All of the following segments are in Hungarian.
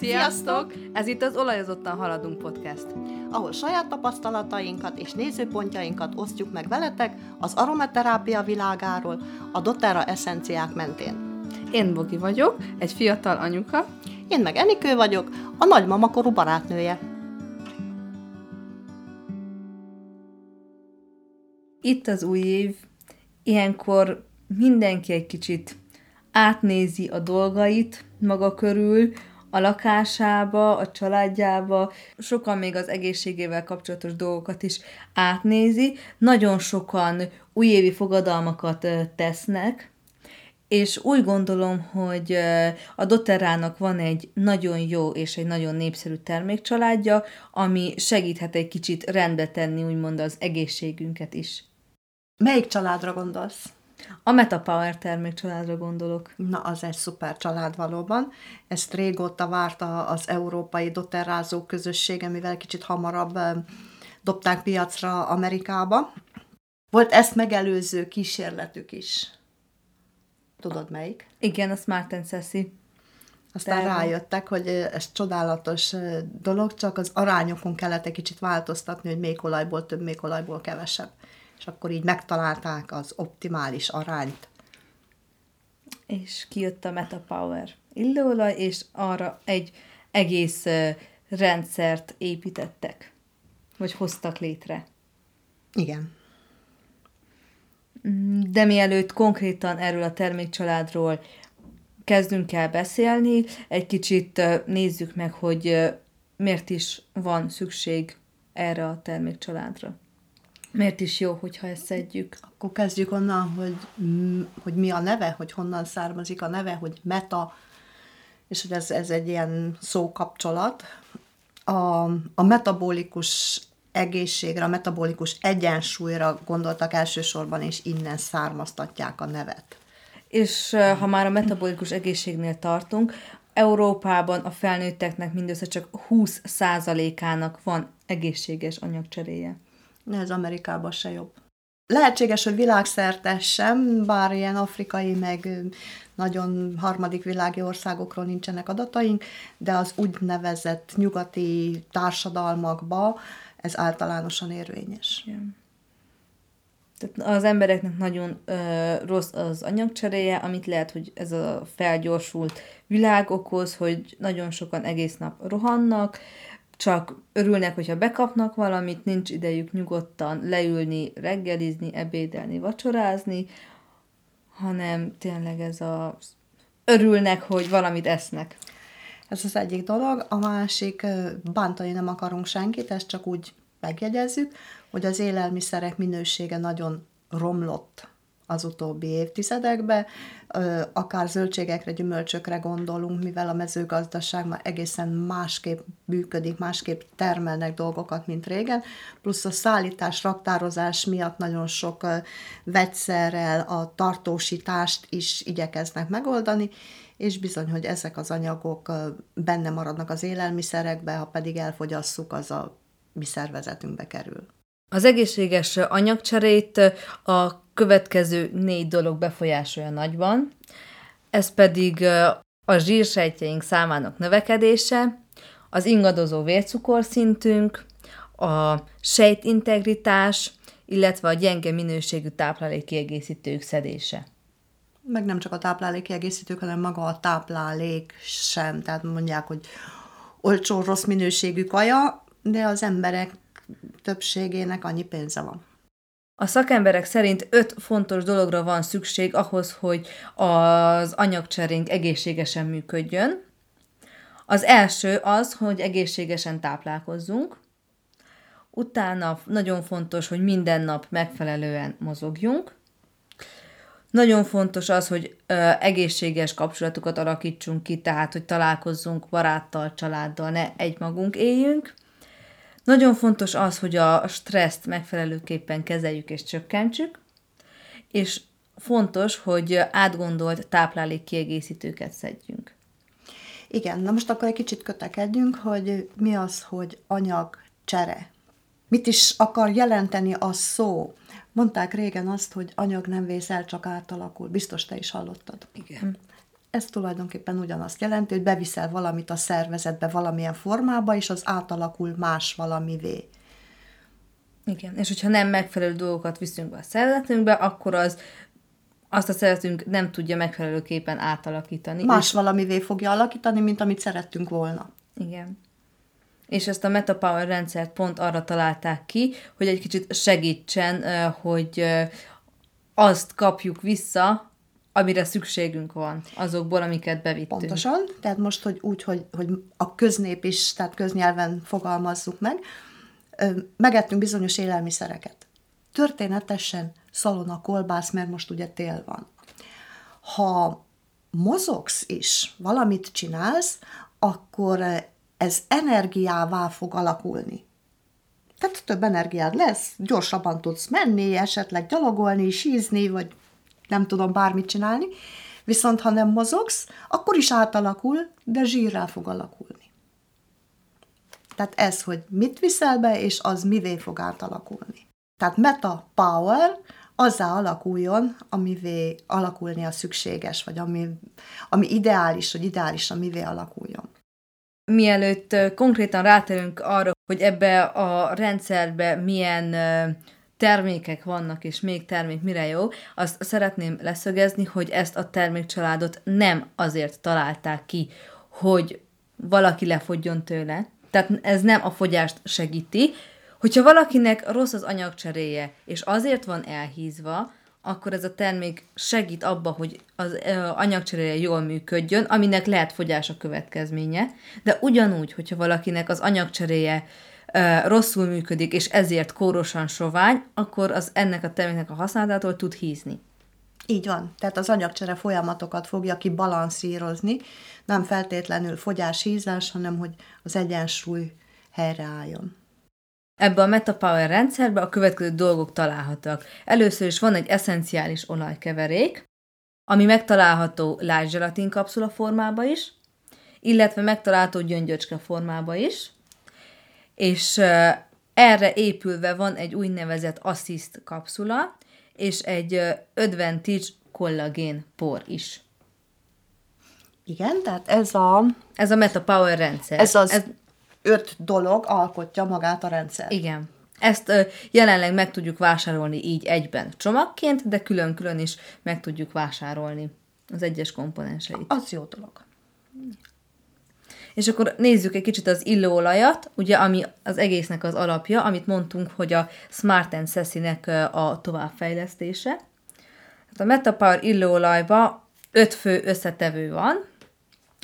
Sziasztok! Ez itt az Olajozottan Haladunk podcast. ahol saját tapasztalatainkat és nézőpontjainkat osztjuk meg veletek az aromaterápia világáról, a doTERRA eszenciák mentén. Én Bogi vagyok, egy fiatal anyuka. Én meg Enikő vagyok, a nagymamakorú barátnője. Itt az új év, ilyenkor mindenki egy kicsit átnézi a dolgait maga körül, a lakásába, a családjába, sokan még az egészségével kapcsolatos dolgokat is átnézi. Nagyon sokan újévi fogadalmakat tesznek, és úgy gondolom, hogy a doterrának van egy nagyon jó és egy nagyon népszerű termékcsaládja, ami segíthet egy kicsit rendbe tenni, úgymond az egészségünket is. Melyik családra gondolsz? A MetaPower termékcsaládra gondolok. Na, az egy szuper család valóban. Ezt régóta várta az európai doterrázó közössége, mivel kicsit hamarabb dobták piacra Amerikába. Volt ezt megelőző kísérletük is. Tudod melyik? Igen, a Smart and Sassy. Aztán Terve. rájöttek, hogy ez csodálatos dolog, csak az arányokon kellett egy kicsit változtatni, hogy még olajból több, még olajból kevesebb. És akkor így megtalálták az optimális arányt. és kijött a MetaPower illóolaj, és arra egy egész rendszert építettek, vagy hoztak létre. Igen. Mm, De mielőtt konkrétan erről a termékcsaládról kezdünk el beszélni, egy kicsit nézzük meg, hogy miért is van szükség erre a termékcsaládra. Miért is jó, hogyha ezt szedjük. Akkor kezdjük onnan, hogy, hogy mi a neve, hogy honnan származik a neve, hogy meta, és hogy ez, ez egy ilyen szókapcsolat. A, a metabolikus egészségre, a metabolikus egyensúlyra gondoltak elsősorban, és innen származtatják a nevet. És ha már a metabolikus egészségnél tartunk, Európában a felnőtteknek mindössze csak 20%-ának van egészséges anyagcseréje. Ez Amerikában se jobb. Lehetséges, hogy világszerte sem, bár ilyen afrikai, meg nagyon harmadik világi országokról nincsenek adataink, de az úgynevezett nyugati társadalmakba ez általánosan érvényes. Tehát az embereknek nagyon ö, rossz az anyagcseréje, amit lehet, hogy ez a felgyorsult világ okoz, hogy nagyon sokan egész nap rohannak, csak örülnek, hogyha bekapnak valamit, nincs idejük nyugodtan leülni, reggelizni, ebédelni, vacsorázni, hanem tényleg ez a örülnek, hogy valamit esznek. Ez az egyik dolog. A másik, bántani nem akarunk senkit, ezt csak úgy megjegyezzük, hogy az élelmiszerek minősége nagyon romlott az utóbbi évtizedekben, Ö, akár zöldségekre, gyümölcsökre gondolunk, mivel a mezőgazdaság már egészen másképp működik, másképp termelnek dolgokat, mint régen, plusz a szállítás, raktározás miatt nagyon sok vegyszerrel a tartósítást is igyekeznek megoldani, és bizony, hogy ezek az anyagok benne maradnak az élelmiszerekbe, ha pedig elfogyasszuk, az a mi szervezetünkbe kerül. Az egészséges anyagcserét a következő négy dolog befolyásolja nagyban, ez pedig a zsírsejtjeink számának növekedése, az ingadozó vércukorszintünk, a sejtintegritás, illetve a gyenge minőségű táplálékkiegészítők szedése. Meg nem csak a táplálékkiegészítők, hanem maga a táplálék sem. Tehát mondják, hogy olcsó, rossz minőségű kaja, de az emberek többségének annyi pénze van. A szakemberek szerint öt fontos dologra van szükség ahhoz, hogy az anyagcserénk egészségesen működjön. Az első az, hogy egészségesen táplálkozzunk. Utána nagyon fontos, hogy minden nap megfelelően mozogjunk. Nagyon fontos az, hogy ö, egészséges kapcsolatokat alakítsunk ki, tehát, hogy találkozzunk baráttal, családdal, ne egymagunk éljünk. Nagyon fontos az, hogy a stresszt megfelelőképpen kezeljük és csökkentsük, és fontos, hogy átgondolt táplálékkiegészítőket szedjünk. Igen, na most akkor egy kicsit kötekedjünk, hogy mi az, hogy anyagcsere. Mit is akar jelenteni a szó? Mondták régen azt, hogy anyag nem vészel, csak átalakul. Biztos te is hallottad. Igen. Ez tulajdonképpen ugyanazt jelenti, hogy beviszel valamit a szervezetbe valamilyen formába, és az átalakul más valamivé. Igen, és hogyha nem megfelelő dolgokat viszünk be a szervezetünkbe, akkor az azt a szeretünk nem tudja megfelelőképpen átalakítani. Más és... valamivé fogja alakítani, mint amit szerettünk volna. Igen. És ezt a MetaPower rendszert pont arra találták ki, hogy egy kicsit segítsen, hogy azt kapjuk vissza, amire szükségünk van, azokból, amiket bevittünk. Pontosan, tehát most, hogy úgy, hogy, hogy a köznép is, tehát köznyelven fogalmazzuk meg, megettünk bizonyos élelmiszereket. Történetesen szalona kolbász, mert most ugye tél van. Ha mozogsz is, valamit csinálsz, akkor ez energiává fog alakulni. Tehát több energiád lesz, gyorsabban tudsz menni, esetleg gyalogolni, sízni, vagy nem tudom, bármit csinálni. Viszont ha nem mozogsz, akkor is átalakul, de zsírrá fog alakulni. Tehát ez, hogy mit viszel be, és az mivé fog átalakulni. Tehát meta power azzá alakuljon, amivé alakulnia szükséges, vagy ami, ami ideális, hogy ideális, amivé alakuljon. Mielőtt konkrétan rátérünk arra, hogy ebbe a rendszerbe milyen termékek vannak, és még termék mire jó, azt szeretném leszögezni, hogy ezt a termékcsaládot nem azért találták ki, hogy valaki lefogjon tőle, tehát ez nem a fogyást segíti, Hogyha valakinek rossz az anyagcseréje, és azért van elhízva, akkor ez a termék segít abba, hogy az anyagcseréje jól működjön, aminek lehet fogyás a következménye, de ugyanúgy, hogyha valakinek az anyagcseréje rosszul működik, és ezért kórosan sovány, akkor az ennek a terméknek a használatától tud hízni. Így van. Tehát az anyagcsere folyamatokat fogja ki balanszírozni, nem feltétlenül fogyás-hízás, hanem hogy az egyensúly helyreálljon. Ebbe a MetaPower rendszerbe a következő dolgok találhatók. Először is van egy eszenciális olajkeverék, ami megtalálható lágyzselatin kapszula formába is, illetve megtalálható gyöngyöcske formába is, és erre épülve van egy úgynevezett assist kapszula, és egy advantage kollagén por is. Igen, tehát ez a... Ez a MetaPower rendszer. Ez az ez, öt dolog alkotja magát a rendszer. Igen. Ezt ö, jelenleg meg tudjuk vásárolni így egyben csomagként, de külön-külön is meg tudjuk vásárolni az egyes komponenseit. Az jó dolog. És akkor nézzük egy kicsit az illóolajat, ugye, ami az egésznek az alapja, amit mondtunk, hogy a Smart and Sassy-nek a továbbfejlesztése. Hát a Metapower illóolajba öt fő összetevő van,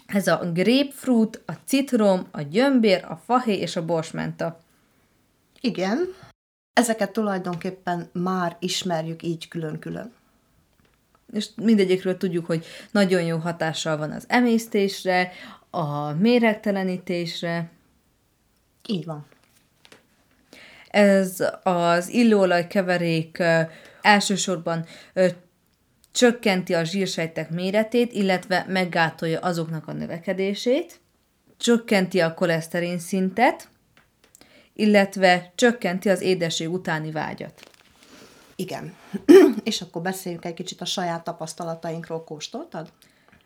ez a grapefruit, a citrom, a gyömbér, a fahéj és a borsmenta. Igen, ezeket tulajdonképpen már ismerjük így külön-külön. És mindegyikről tudjuk, hogy nagyon jó hatással van az emésztésre, a méregtelenítésre. Így van. Ez az illóolaj keverék elsősorban csökkenti a zsírsejtek méretét, illetve meggátolja azoknak a növekedését, csökkenti a koleszterin szintet, illetve csökkenti az édesség utáni vágyat. Igen. És akkor beszéljünk egy kicsit a saját tapasztalatainkról. Kóstoltad?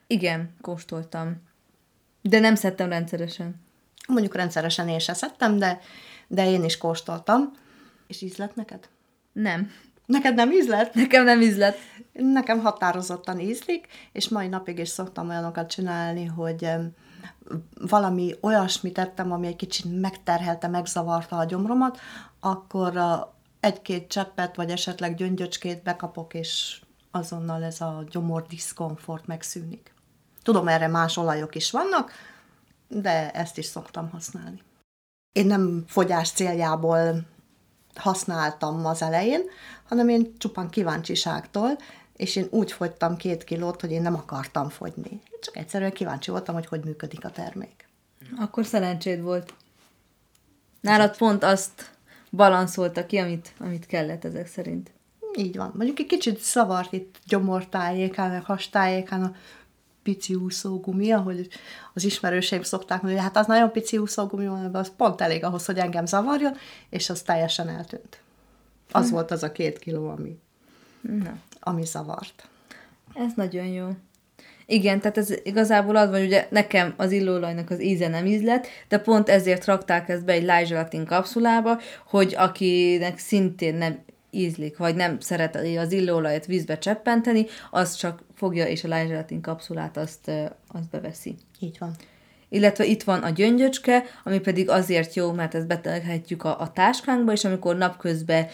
Igen, kóstoltam. De nem szedtem rendszeresen. Mondjuk rendszeresen én se szedtem, de, de én is kóstoltam. És ízlet neked? Nem. Neked nem ízlet? Nekem nem ízlet. Nekem határozottan ízlik, és mai napig is szoktam olyanokat csinálni, hogy valami olyasmit tettem, ami egy kicsit megterhelte, megzavarta a gyomromat, akkor egy-két cseppet, vagy esetleg gyöngyöcskét bekapok, és azonnal ez a gyomor diszkomfort megszűnik. Tudom, erre más olajok is vannak, de ezt is szoktam használni. Én nem fogyás céljából használtam az elején, hanem én csupán kíváncsiságtól, és én úgy fogytam két kilót, hogy én nem akartam fogyni. Csak egyszerűen kíváncsi voltam, hogy hogy működik a termék. Akkor szerencséd volt. Nálad pont azt balanszolta ki, amit, amit kellett ezek szerint. Így van. Mondjuk egy kicsit szavart itt gyomortájékán, hastájékán a pici úszógumi, ahogy az ismerőseim szokták mondani, hogy hát az nagyon pici úszógumi van, az pont elég ahhoz, hogy engem zavarjon, és az teljesen eltűnt. Az hm. volt az a két kiló, ami, Na. ami zavart. Ez nagyon jó. Igen, tehát ez igazából az, hogy ugye nekem az illóolajnak az íze nem ízlet, de pont ezért rakták ezt be egy lájzselatin kapszulába, hogy akinek szintén nem ízlik, vagy nem szereti az illóolajat vízbe cseppenteni, az csak fogja és a lájzselatin kapszulát azt, azt beveszi. Így van illetve itt van a gyöngyöcske, ami pedig azért jó, mert ezt beteghetjük a, a táskánkba, és amikor napközben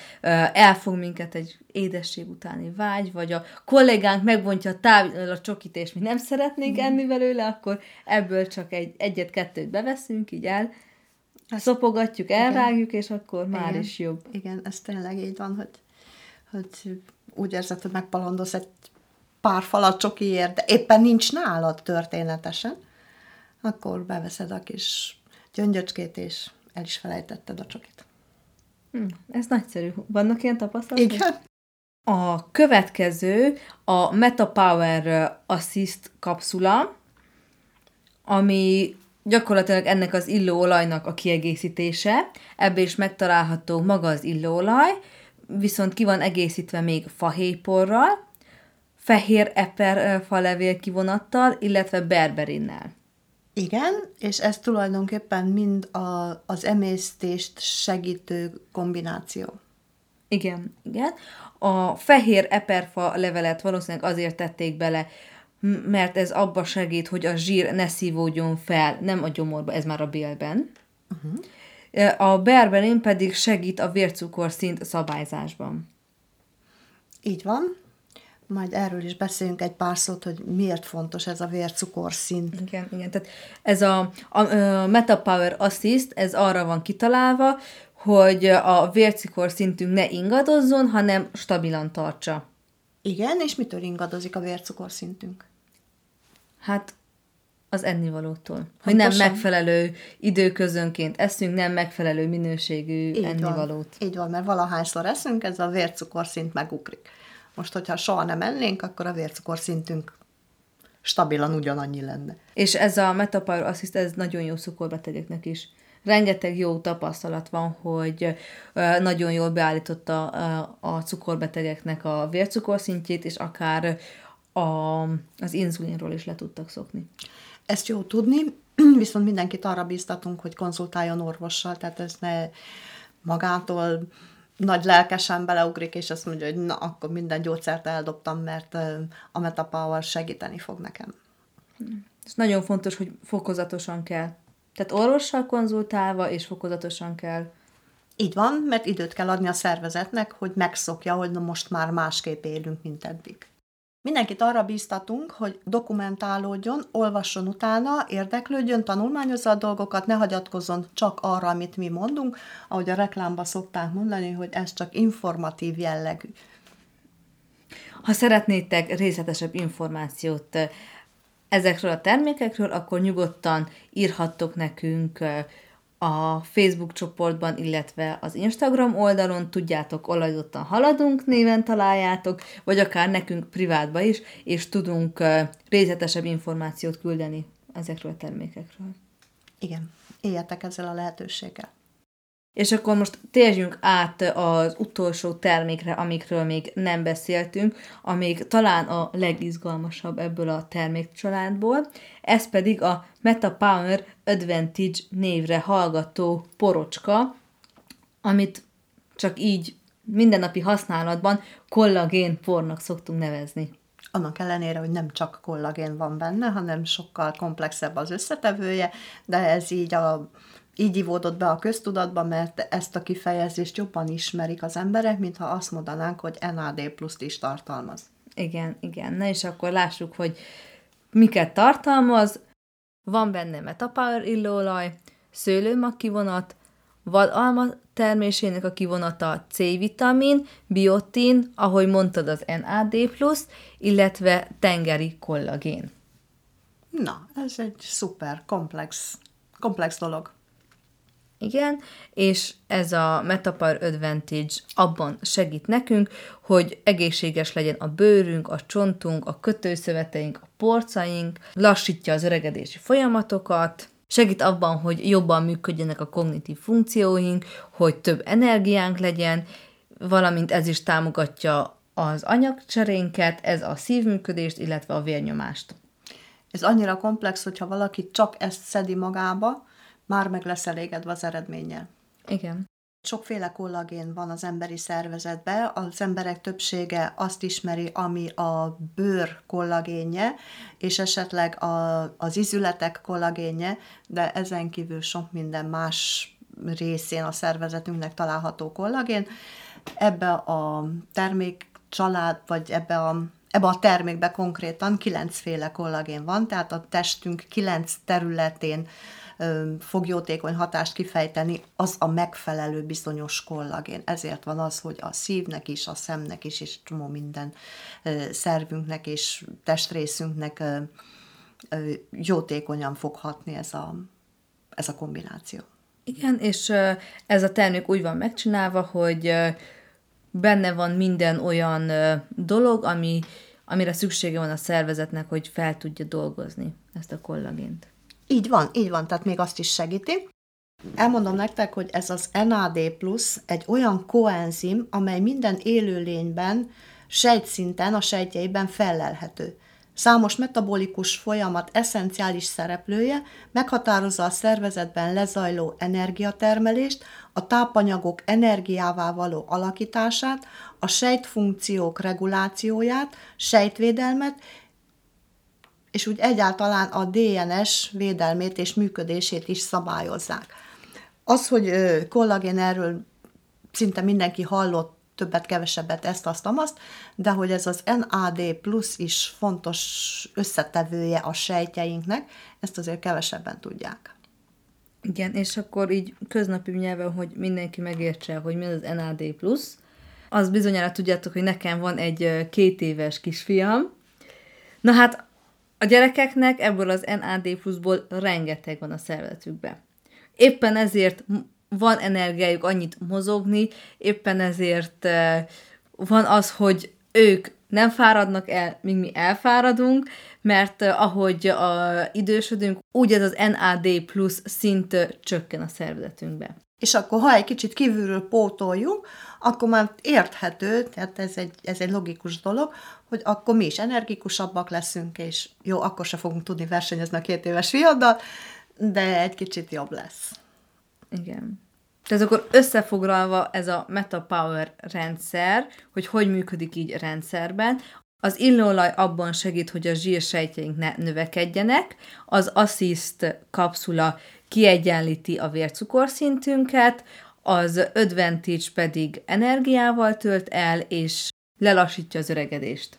elfog minket egy édesség utáni vágy, vagy a kollégánk megbontja a távol a csokit, és mi nem szeretnénk mm. enni belőle, akkor ebből csak egy, egyet-kettőt beveszünk, így el, ezt, szopogatjuk, elvágjuk, igen. és akkor már igen. is jobb. Igen, ez tényleg így van, hogy, hogy úgy érzed, hogy megpalandoz egy pár falat csokiért, de éppen nincs nálad történetesen, akkor beveszed a kis gyöngyöcskét, és el is felejtetted a csokit. Hm, ez nagyszerű. Vannak ilyen tapasztalatok? Igen. A következő a MetaPower Assist kapszula, ami gyakorlatilag ennek az illóolajnak a kiegészítése. Ebbe is megtalálható maga az illóolaj, viszont ki van egészítve még fahéjporral, fehér eper falevél kivonattal, illetve berberinnel. Igen, és ez tulajdonképpen mind a, az emésztést segítő kombináció. Igen, igen. A fehér eperfa levelet valószínűleg azért tették bele, mert ez abba segít, hogy a zsír ne szívódjon fel, nem a gyomorba, ez már a bélben. Uh-huh. A berberin pedig segít a vércukorszint szabályzásban. Így van majd erről is beszéljünk egy pár szót, hogy miért fontos ez a vércukorszint. Igen, igen. Tehát ez a, a, a MetaPower Assist, ez arra van kitalálva, hogy a vércukor szintünk ne ingadozzon, hanem stabilan tartsa. Igen, és mitől ingadozik a vércukor szintünk? Hát az ennivalótól. Hogy nem megfelelő időközönként eszünk, nem megfelelő minőségű Így ennivalót. Van. Így van, mert valahányszor eszünk, ez a vércukorszint megugrik. Most, hogyha soha nem ennénk, akkor a vércukorszintünk stabilan ugyanannyi lenne. És ez a Metapower Assist, ez nagyon jó cukorbetegeknek is. Rengeteg jó tapasztalat van, hogy nagyon jól beállította a cukorbetegeknek a vércukorszintjét, és akár a, az inzulinról is le tudtak szokni. Ezt jó tudni, viszont mindenkit arra bíztatunk, hogy konzultáljon orvossal, tehát ez ne magától nagy lelkesen beleugrik, és azt mondja, hogy na, akkor minden gyógyszert eldobtam, mert a Metapower segíteni fog nekem. Ez nagyon fontos, hogy fokozatosan kell. Tehát orvossal konzultálva, és fokozatosan kell. Így van, mert időt kell adni a szervezetnek, hogy megszokja, hogy na most már másképp élünk, mint eddig. Mindenkit arra bíztatunk, hogy dokumentálódjon, olvasson utána, érdeklődjön, tanulmányozza a dolgokat, ne hagyatkozzon csak arra, amit mi mondunk, ahogy a reklámba szokták mondani, hogy ez csak informatív jellegű. Ha szeretnétek részletesebb információt eh, ezekről a termékekről, akkor nyugodtan írhattok nekünk eh, a Facebook csoportban, illetve az Instagram oldalon, tudjátok, olajottan haladunk néven találjátok, vagy akár nekünk privátba is, és tudunk részletesebb információt küldeni ezekről a termékekről. Igen, éljetek ezzel a lehetőséggel. És akkor most térjünk át az utolsó termékre, amikről még nem beszéltünk, amíg talán a legizgalmasabb ebből a termékcsaládból. Ez pedig a MetaPower Advantage névre hallgató porocska, amit csak így mindennapi használatban kollagén pornak szoktunk nevezni. Annak ellenére, hogy nem csak kollagén van benne, hanem sokkal komplexebb az összetevője, de ez így a így ivódott be a köztudatba, mert ezt a kifejezést jobban ismerik az emberek, mintha azt mondanánk, hogy NAD pluszt is tartalmaz. Igen, igen. Na és akkor lássuk, hogy miket tartalmaz. Van benne metapower illóolaj, szőlőmag kivonat, vadalma termésének a kivonata C-vitamin, biotin, ahogy mondtad az NAD+, illetve tengeri kollagén. Na, ez egy szuper komplex, komplex dolog. Igen, és ez a Metapar Advantage abban segít nekünk, hogy egészséges legyen a bőrünk, a csontunk, a kötőszöveteink, a porcaink, lassítja az öregedési folyamatokat, segít abban, hogy jobban működjenek a kognitív funkcióink, hogy több energiánk legyen, valamint ez is támogatja az anyagcserénket, ez a szívműködést, illetve a vérnyomást. Ez annyira komplex, hogyha valaki csak ezt szedi magába, már meg lesz elégedve az eredménnyel. Igen. Sokféle kollagén van az emberi szervezetben, az emberek többsége azt ismeri, ami a bőr kollagénje, és esetleg a, az izületek kollagénje, de ezen kívül sok minden más részén a szervezetünknek található kollagén. Ebbe a termék család, vagy ebbe a Ebbe a termékbe konkrétan kilencféle kollagén van, tehát a testünk kilenc területén fog jótékony hatást kifejteni, az a megfelelő bizonyos kollagén. Ezért van az, hogy a szívnek is, a szemnek is, és csomó minden szervünknek és testrészünknek jótékonyan fog hatni ez a, ez a kombináció. Igen, és ez a termék úgy van megcsinálva, hogy benne van minden olyan dolog, ami, amire szüksége van a szervezetnek, hogy fel tudja dolgozni ezt a kollagént. Így van, így van, tehát még azt is segíti. Elmondom nektek, hogy ez az NAD+, egy olyan koenzim, amely minden élőlényben sejtszinten, a sejtjeiben fellelhető. Számos metabolikus folyamat eszenciális szereplője meghatározza a szervezetben lezajló energiatermelést, a tápanyagok energiává való alakítását, a sejtfunkciók regulációját, sejtvédelmet és úgy egyáltalán a DNS védelmét és működését is szabályozzák. Az, hogy kollagén erről szinte mindenki hallott, többet, kevesebbet, ezt, azt, azt, de hogy ez az NAD plusz is fontos összetevője a sejtjeinknek, ezt azért kevesebben tudják. Igen, és akkor így köznapi nyelven, hogy mindenki megértse, hogy mi az NAD plusz, az bizonyára tudjátok, hogy nekem van egy két éves kisfiam. Na hát gyerekeknek ebből az NAD pluszból rengeteg van a szervezetükben. Éppen ezért van energiájuk annyit mozogni, éppen ezért van az, hogy ők nem fáradnak el, míg mi elfáradunk, mert ahogy a idősödünk, úgy ez az NAD plusz szint csökken a szervezetünkbe. És akkor, ha egy kicsit kívülről pótoljuk, akkor már érthető, tehát ez egy, ez egy logikus dolog, hogy akkor mi is energikusabbak leszünk, és jó, akkor se fogunk tudni versenyezni a két éves fiaddal, de egy kicsit jobb lesz. Igen. Tehát akkor összefoglalva ez a MetaPower rendszer, hogy hogy működik így rendszerben, az illóolaj abban segít, hogy a zsírsejtjeink ne növekedjenek, az Assist kapszula kiegyenlíti a vércukorszintünket, az Advantage pedig energiával tölt el, és lelassítja az öregedést.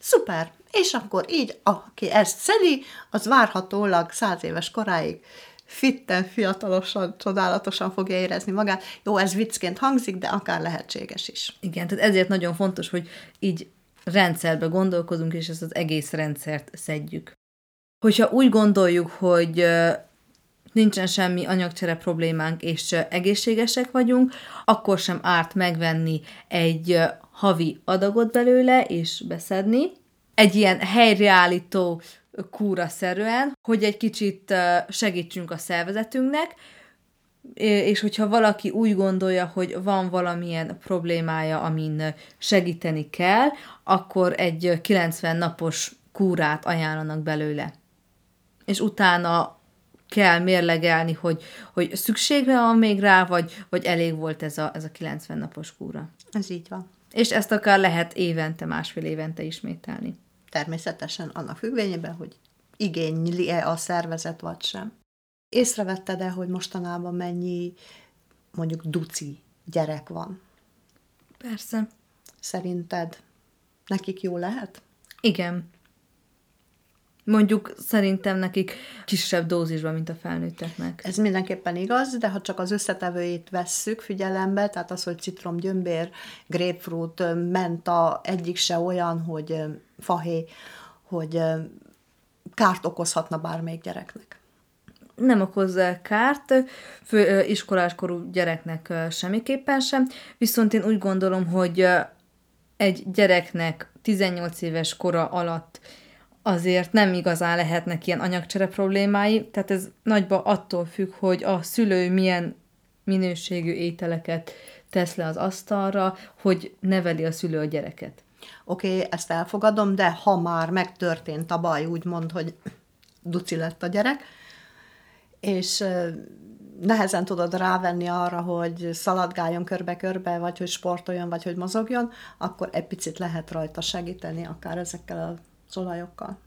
Szuper! És akkor így, aki ezt szedi, az várhatólag száz éves koráig fitten, fiatalosan, csodálatosan fogja érezni magát. Jó, ez viccként hangzik, de akár lehetséges is. Igen, tehát ezért nagyon fontos, hogy így rendszerbe gondolkozunk, és ezt az egész rendszert szedjük. Hogyha úgy gondoljuk, hogy nincsen semmi anyagcsere problémánk, és egészségesek vagyunk, akkor sem árt megvenni egy havi adagot belőle, és beszedni. Egy ilyen helyreállító kúra szerűen, hogy egy kicsit segítsünk a szervezetünknek, és hogyha valaki úgy gondolja, hogy van valamilyen problémája, amin segíteni kell, akkor egy 90 napos kúrát ajánlanak belőle. És utána kell mérlegelni, hogy, hogy szükségre van még rá, vagy, vagy elég volt ez a, ez a 90 napos kúra. Ez így van. És ezt akár lehet évente, másfél évente ismételni. Természetesen annak függvényében, hogy igényli-e a szervezet, vagy sem. Észrevetted-e, hogy mostanában mennyi mondjuk duci gyerek van? Persze. Szerinted nekik jó lehet? Igen. Mondjuk szerintem nekik kisebb dózisban, mint a felnőtteknek. Ez mindenképpen igaz, de ha csak az összetevőit vesszük figyelembe, tehát az, hogy citrom, gyömbér, grapefruit, menta, egyik se olyan, hogy fahé, hogy kárt okozhatna bármelyik gyereknek. Nem okoz kárt, fő iskoláskorú gyereknek semmiképpen sem, viszont én úgy gondolom, hogy egy gyereknek 18 éves kora alatt azért nem igazán lehetnek ilyen anyagcsere problémái, tehát ez nagyban attól függ, hogy a szülő milyen minőségű ételeket tesz le az asztalra, hogy neveli a szülő a gyereket. Oké, okay, ezt elfogadom, de ha már megtörtént a baj, úgymond, hogy duci lett a gyerek, és nehezen tudod rávenni arra, hogy szaladgáljon körbe-körbe, vagy hogy sportoljon, vagy hogy mozogjon, akkor egy picit lehet rajta segíteni, akár ezekkel az olajokkal.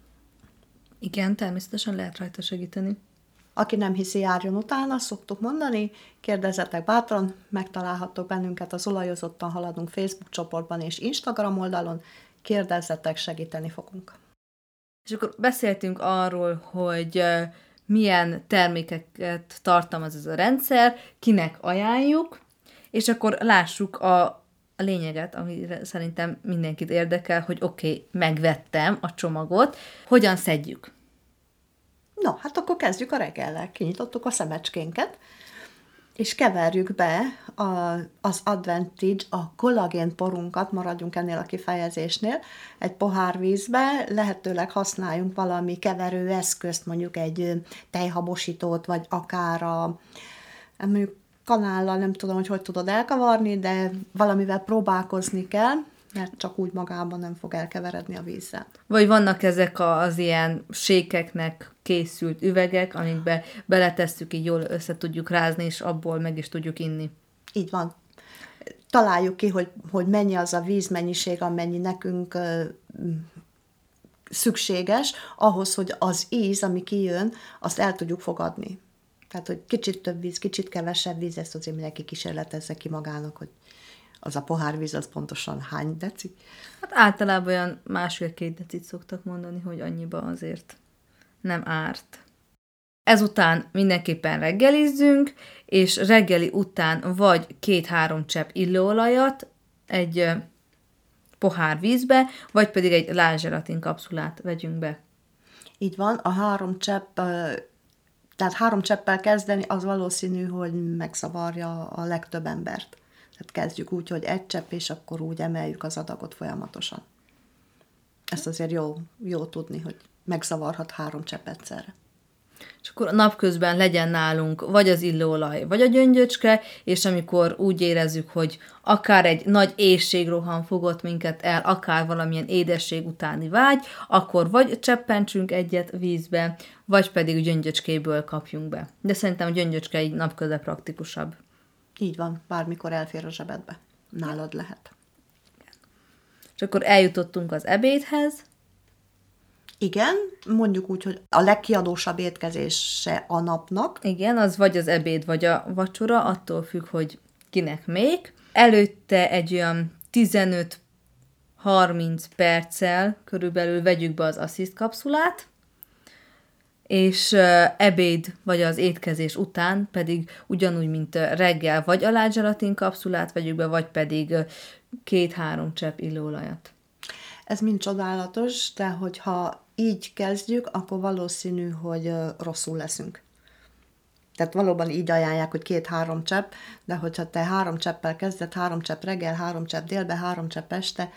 Igen, természetesen lehet rajta segíteni. Aki nem hiszi, járjon utána, szoktuk mondani, kérdezzetek bátran, megtalálhattok bennünket az Olajozottan Haladunk Facebook csoportban és Instagram oldalon, kérdezzetek, segíteni fogunk. És akkor beszéltünk arról, hogy milyen termékeket tartalmaz ez a rendszer, kinek ajánljuk, és akkor lássuk a, a lényeget, amire szerintem mindenkit érdekel, hogy oké, okay, megvettem a csomagot, hogyan szedjük? No, hát akkor kezdjük a reggellel. Kinyitottuk a szemecskénket, és keverjük be a, az Advantage, a kollagén porunkat, maradjunk ennél a kifejezésnél, egy pohár vízbe, lehetőleg használjunk valami keverő eszközt, mondjuk egy tejhabosítót, vagy akár a mondjuk kanállal, nem tudom, hogy hogy tudod elkavarni, de valamivel próbálkozni kell, mert csak úgy magában nem fog elkeveredni a vízzel. Vagy vannak ezek az ilyen sékeknek készült üvegek, amikbe beletesszük, így jól össze tudjuk rázni, és abból meg is tudjuk inni. Így van. Találjuk ki, hogy, hogy mennyi az a vízmennyiség, amennyi nekünk szükséges, ahhoz, hogy az íz, ami kijön, azt el tudjuk fogadni. Tehát, hogy kicsit több víz, kicsit kevesebb víz, ezt azért mindenki kísérletezze ki magának, hogy az a pohárvíz az pontosan hány deci? Hát általában olyan másfél-két decit szoktak mondani, hogy annyiba azért nem árt. Ezután mindenképpen reggelizzünk, és reggeli után vagy két-három csepp illóolajat egy pohár vízbe, vagy pedig egy lázseratin kapszulát vegyünk be. Így van, a három csepp, tehát három cseppel kezdeni, az valószínű, hogy megszavarja a legtöbb embert. Tehát kezdjük úgy, hogy egy csepp, és akkor úgy emeljük az adagot folyamatosan. Ezt azért jó, jó tudni, hogy megzavarhat három csepp egyszerre. És akkor napközben legyen nálunk vagy az illóolaj, vagy a gyöngyöcske, és amikor úgy érezzük, hogy akár egy nagy éjségrohan fogott minket el, akár valamilyen édesség utáni vágy, akkor vagy cseppentsünk egyet vízbe, vagy pedig gyöngyöcskéből kapjunk be. De szerintem a gyöngyöcske így napközben praktikusabb. Így van, bármikor elfér a zsebedbe. Nálad lehet. És akkor eljutottunk az ebédhez. Igen, mondjuk úgy, hogy a legkiadósabb étkezése a napnak. Igen, az vagy az ebéd, vagy a vacsora, attól függ, hogy kinek még. Előtte egy olyan 15-30 perccel körülbelül vegyük be az assziszt kapszulát, és ebéd vagy az étkezés után pedig ugyanúgy, mint reggel, vagy a lágyzselatin kapszulát vegyük be, vagy pedig két-három csepp illóolajat. Ez mind csodálatos, de hogyha így kezdjük, akkor valószínű, hogy rosszul leszünk. Tehát valóban így ajánlják, hogy két-három csepp, de hogyha te három cseppel kezded, három csepp reggel, három csepp délbe, három csepp este,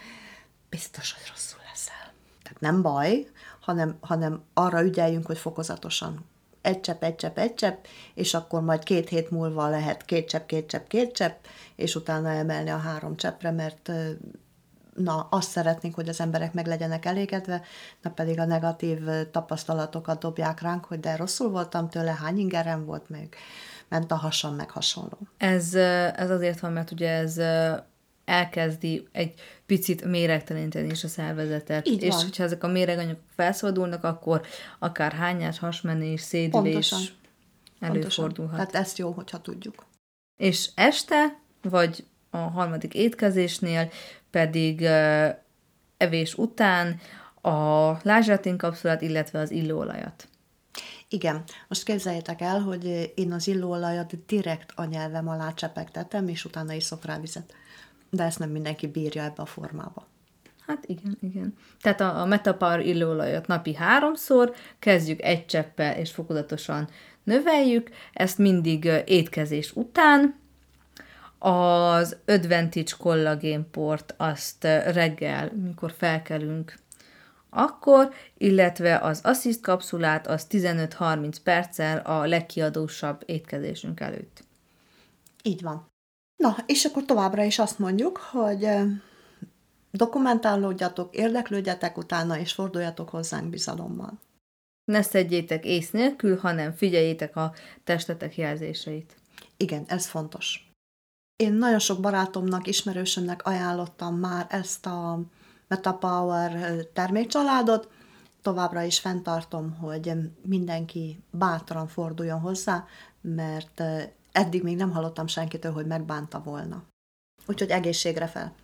biztos, hogy rosszul leszel. Tehát nem baj, hanem, hanem arra ügyeljünk, hogy fokozatosan. Egy csepp, egy csepp, egy csepp, és akkor majd két hét múlva lehet két csepp, két csepp, két csepp, és utána emelni a három cseppre, mert na, azt szeretnénk, hogy az emberek meg legyenek elégedve, na pedig a negatív tapasztalatokat dobják ránk, hogy de rosszul voltam tőle, hány ingerem volt meg, ment a hasam, meg hasonló. Ez, ez azért van, mert ugye ez elkezdi egy picit méregteleníteni is a szervezetet. Így és van. hogyha ezek a méreganyagok felszabadulnak, akkor akár hányás, hasmenés, szédülés Pontosan. előfordulhat. Pontosan. Hát ezt jó, hogyha tudjuk. És este, vagy a harmadik étkezésnél pedig uh, evés után a lázsratin kapszulát, illetve az illóolajat. Igen, most képzeljétek el, hogy én az illóolajat direkt a nyelvem alá csepegtetem, és utána iszok rá vizet de ezt nem mindenki bírja ebbe a formába. Hát igen, igen. Tehát a, a Metapar illóolajat napi háromszor, kezdjük egy cseppel, és fokozatosan növeljük, ezt mindig étkezés után. Az Advantage kollagénport azt reggel, mikor felkelünk, akkor, illetve az Assist kapszulát az 15-30 perccel a legkiadósabb étkezésünk előtt. Így van. Na, és akkor továbbra is azt mondjuk, hogy dokumentálódjatok, érdeklődjetek utána, és forduljatok hozzánk bizalommal. Ne szedjétek ész nélkül, hanem figyeljétek a testetek jelzéseit. Igen, ez fontos. Én nagyon sok barátomnak, ismerősömnek ajánlottam már ezt a MetaPower termékcsaládot, továbbra is fenntartom, hogy mindenki bátran forduljon hozzá, mert eddig még nem hallottam senkitől, hogy megbánta volna. Úgyhogy egészségre fel!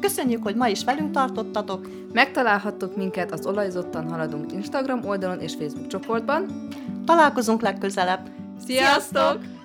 Köszönjük, hogy ma is velünk tartottatok! Megtalálhattok minket az Olajzottan Haladunk Instagram oldalon és Facebook csoportban. Találkozunk legközelebb! Sziasztok!